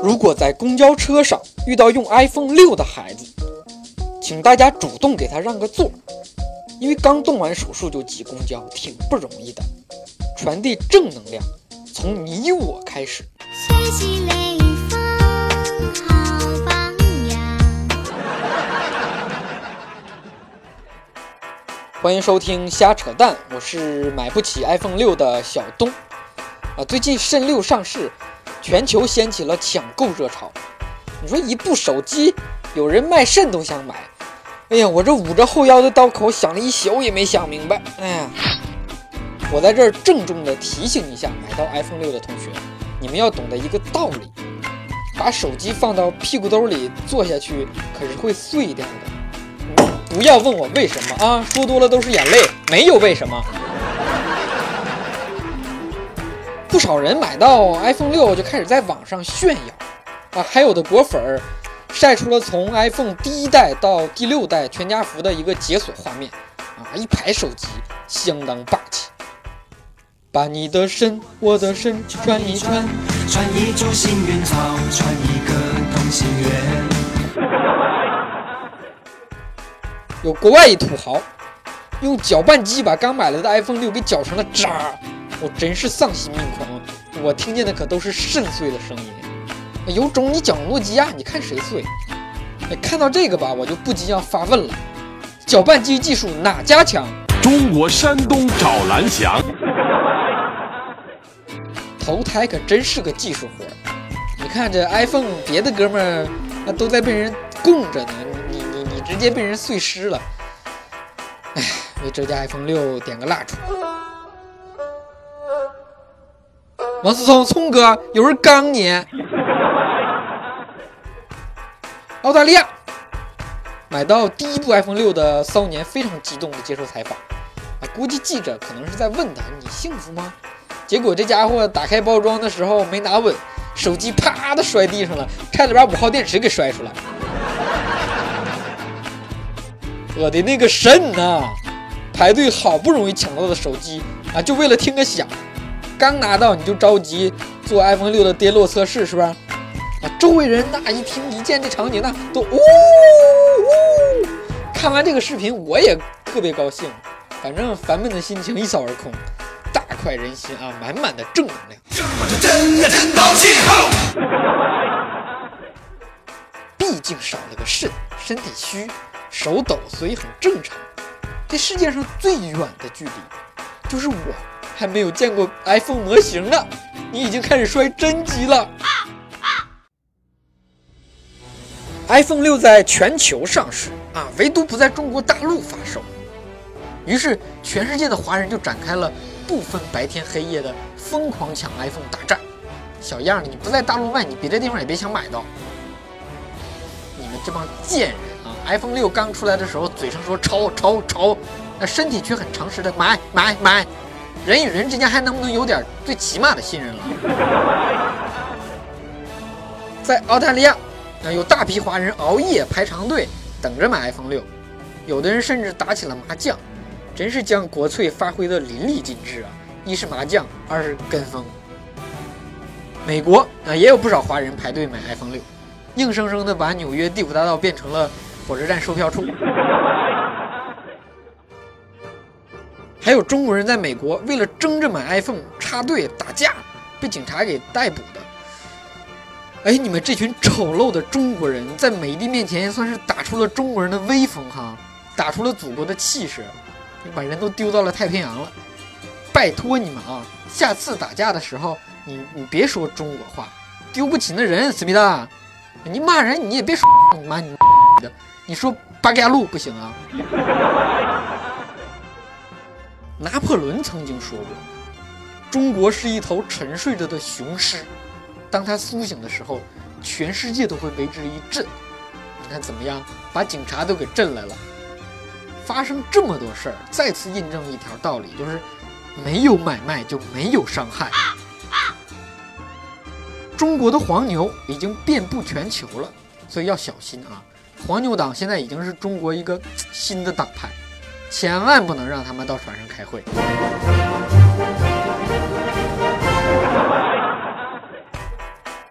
如果在公交车上遇到用 iPhone 六的孩子，请大家主动给他让个座，因为刚动完手术就挤公交，挺不容易的。传递正能量，从你我开始。学习雷锋好榜样。欢迎收听瞎扯淡，我是买不起 iPhone 六的小东。啊，最近肾六上市。全球掀起了抢购热潮。你说一部手机，有人卖肾都想买。哎呀，我这捂着后腰的刀口想了一宿也没想明白。哎呀，我在这儿郑重的提醒一下买到 iPhone 六的同学，你们要懂得一个道理：把手机放到屁股兜里坐下去，可是会碎掉的。不要问我为什么啊，说多了都是眼泪，没有为什么。不少人买到 iPhone 六就开始在网上炫耀，啊，还有的果粉儿晒出了从 iPhone 第一代到第六代全家福的一个解锁画面，啊，一排手机相当霸气。把你的身，我的身穿一穿，穿一株幸运草，穿一个同心圆。有国外一土豪用搅拌机把刚买来的 iPhone 六给搅成了渣。我真是丧心病狂，我听见的可都是肾碎的声音。有种你讲诺基亚，你看谁碎？哎，看到这个吧，我就不禁要发问了：搅拌机技术哪家强？中国山东找蓝翔。投胎可真是个技术活。你看这 iPhone，别的哥们儿那都在被人供着呢，你你你直接被人碎尸了。哎，为这家 iPhone 六点个蜡烛。王思聪，聪哥，有人刚你。澳大利亚买到第一部 iPhone 六的骚年非常激动的接受采访，啊，估计记者可能是在问他你幸福吗？结果这家伙打开包装的时候没拿稳，手机啪的摔地上了，差点把五号电池给摔出来。我的那个神呐！排队好不容易抢到的手机啊，就为了听个响。刚拿到你就着急做 iPhone 六的跌落测试是吧？啊，周围人那一听一见这场景，那都呜呜。看完这个视频，我也特别高兴，反正烦闷的心情一扫而空，大快人心啊，满满的正能量。我这真呀真高兴。毕竟少了个肾，身体虚，手抖，所以很正常。这世界上最远的距离，就是我。还没有见过 iPhone 模型呢，你已经开始摔真机了。iPhone 六在全球上市啊，唯独不在中国大陆发售。于是，全世界的华人就展开了不分白天黑夜的疯狂抢 iPhone 大战。小样的，你不在大陆卖，你别的地方也别想买到。你们这帮贱人啊！iPhone 六刚出来的时候，嘴上说超超超，那身体却很诚实的买买买。人与人之间还能不能有点最起码的信任了？在澳大利亚，啊，有大批华人熬夜排长队等着买 iPhone 六，有的人甚至打起了麻将，真是将国粹发挥的淋漓尽致啊！一是麻将，二是跟风。美国啊，也有不少华人排队买 iPhone 六，硬生生的把纽约第五大道变成了火车站售票处。还有中国人在美国为了争着买 iPhone 插队打架，被警察给逮捕的。哎，你们这群丑陋的中国人，在美帝面前算是打出了中国人的威风哈，打出了祖国的气势，把人都丢到了太平洋了。拜托你们啊，下次打架的时候，你你别说中国话，丢不起那人，思密达。你骂人你也别说你妈你的，你说巴嘎路不行啊。拿破仑曾经说过：“中国是一头沉睡着的雄狮，当他苏醒的时候，全世界都会为之一振。”你看怎么样？把警察都给震来了。发生这么多事儿，再次印证一条道理，就是没有买卖就没有伤害。中国的黄牛已经遍布全球了，所以要小心啊！黄牛党现在已经是中国一个新的党派。千万不能让他们到船上开会。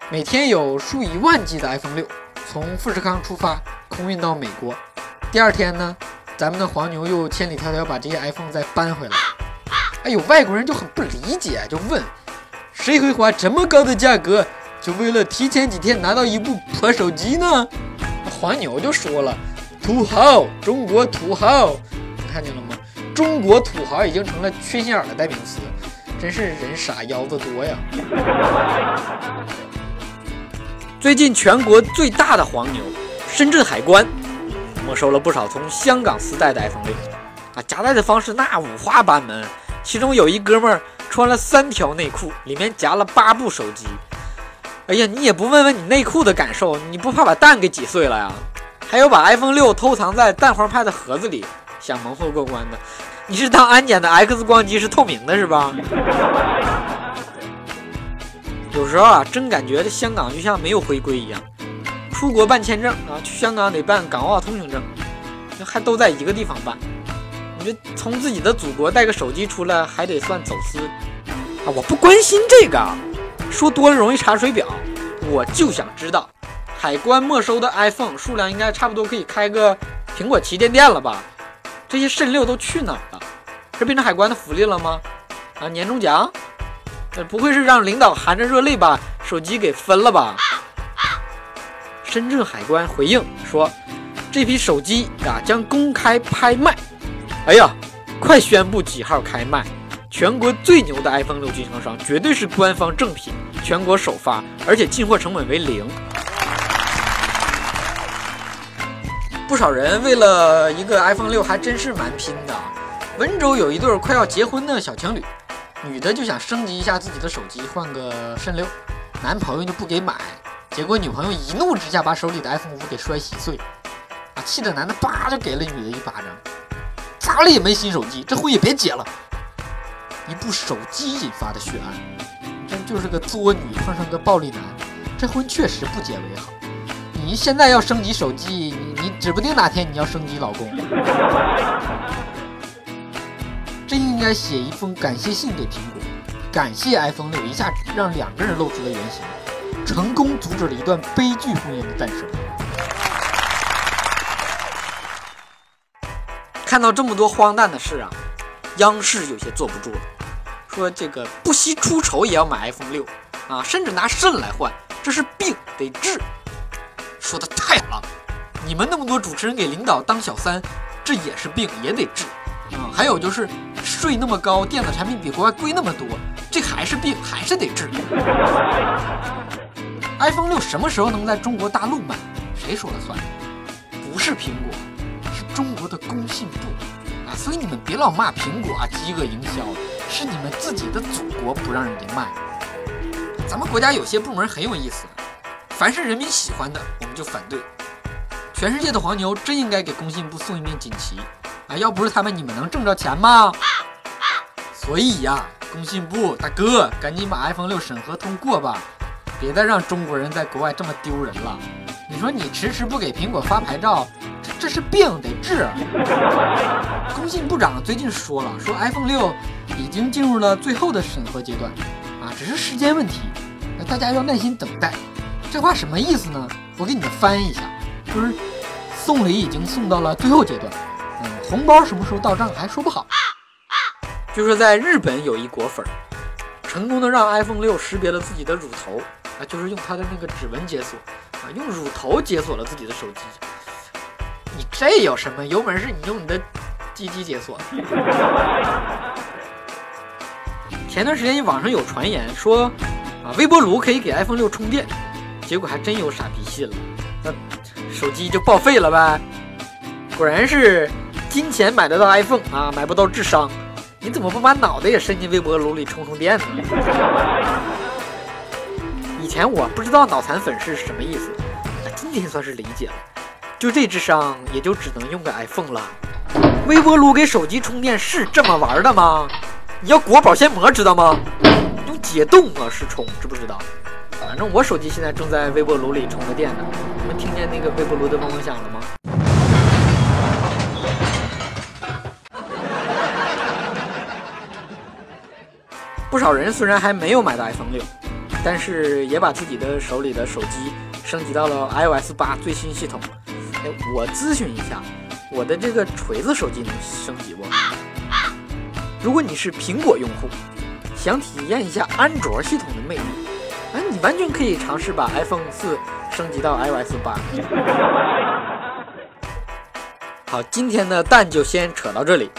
每天有数以万计的 iPhone 六从富士康出发，空运到美国。第二天呢，咱们的黄牛又千里迢迢把这些 iPhone 再搬回来。哎呦，外国人就很不理解，就问：谁会花这么高的价格，就为了提前几天拿到一部破手机呢？黄牛就说了：土豪，中国土豪，看见了吗？中国土豪已经成了缺心眼的代名词，真是人傻腰子多呀！最近全国最大的黄牛——深圳海关，没收了不少从香港私带的 iPhone 六啊，夹带的方式那五花八门。其中有一哥们儿穿了三条内裤，里面夹了八部手机。哎呀，你也不问问你内裤的感受，你不怕把蛋给挤碎了呀？还有把 iPhone 六偷藏在蛋黄派的盒子里，想蒙混过关的，你是当安检的 X 光机是透明的，是吧？有时候啊，真感觉这香港就像没有回归一样。出国办签证啊，去香港得办港澳通行证，还都在一个地方办。你这从自己的祖国带个手机出来，还得算走私啊！我不关心这个，说多了容易查水表。我就想知道，海关没收的 iPhone 数量应该差不多可以开个苹果旗舰店了吧？这些肾六都去哪儿了？这变成海关的福利了吗？啊，年终奖？呃，不会是让领导含着热泪把手机给分了吧？深圳海关回应说，这批手机啊将公开拍卖。哎呀，快宣布几号开卖！全国最牛的 iPhone 六经销商绝对是官方正品，全国首发，而且进货成本为零。不少人为了一个 iPhone 六还真是蛮拼的。温州有一对快要结婚的小情侣，女的就想升级一下自己的手机，换个肾六，男朋友就不给买，结果女朋友一怒之下把手里的 iPhone 五给摔稀碎，啊，气得男的叭就给了女的一巴掌。咋了也没新手机，这婚也别结了。一部手机引发的血案，真就是个作女碰上个暴力男，这婚确实不结为好。你现在要升级手机，指不定哪天你要升级老公。真应该写一封感谢信给苹果，感谢 iPhone 六一下让两个人露出了原形，成功阻止了一段悲剧婚姻的诞生。看到这么多荒诞的事啊，央视有些坐不住了，说这个不惜出丑也要买 iPhone 六啊，甚至拿肾来换，这是病得治。说的太好了，你们那么多主持人给领导当小三，这也是病也得治啊。还有就是税那么高，电子产品比国外贵那么多，这还是病还是得治。iPhone 六什么时候能在中国大陆卖？谁说了算？不是苹果。是中国的工信部啊，所以你们别老骂苹果啊，饥饿营销是你们自己的祖国不让人家卖。咱们国家有些部门很有意思，凡是人民喜欢的我们就反对。全世界的黄牛真应该给工信部送一面锦旗啊！要不是他们，你们能挣着钱吗？所以呀，工信部大哥，赶紧把 iPhone 六审核通过吧，别再让中国人在国外这么丢人了。你说你迟迟不给苹果发牌照？这这是病得治。工信部长最近说了，说 iPhone 六已经进入了最后的审核阶段，啊，只是时间问题，大家要耐心等待。这话什么意思呢？我给你们翻译一下，就是送礼已经送到了最后阶段，嗯，红包什么时候到账还说不好。就是在日本有一果粉，成功的让 iPhone 六识别了自己的乳头，啊，就是用它的那个指纹解锁，啊，用乳头解锁了自己的手机。你这有什么？有本事你用你的鸡鸡解锁。前段时间网上有传言说，啊，微波炉可以给 iPhone 六充电，结果还真有傻逼信了，那手机就报废了呗。果然是金钱买得到 iPhone 啊，买不到智商。你怎么不把脑袋也伸进微波炉里充充电呢？以前我不知道脑残粉是什么意思，今天算是理解了。就这智商，也就只能用个 iPhone 了。微波炉给手机充电是这么玩的吗？你要裹保鲜膜知道吗？用解冻模式充，知不知道？反正我手机现在正在微波炉里充着电呢。你们听见那个微波炉的嗡嗡响了吗？不少人虽然还没有买到 iPhone 六，但是也把自己的手里的手机升级到了 iOS 八最新系统。哎，我咨询一下，我的这个锤子手机能升级不？如果你是苹果用户，想体验一下安卓系统的魅力，哎，你完全可以尝试把 iPhone 四升级到 iOS 八。好，今天的蛋就先扯到这里，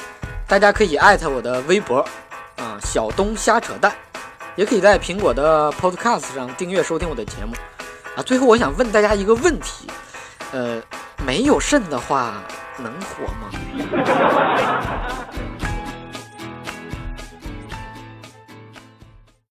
大家可以艾特我的微博啊，小东瞎扯蛋，也可以在苹果的 Podcast 上订阅收听我的节目啊。最后，我想问大家一个问题，呃，没有肾的话能活吗？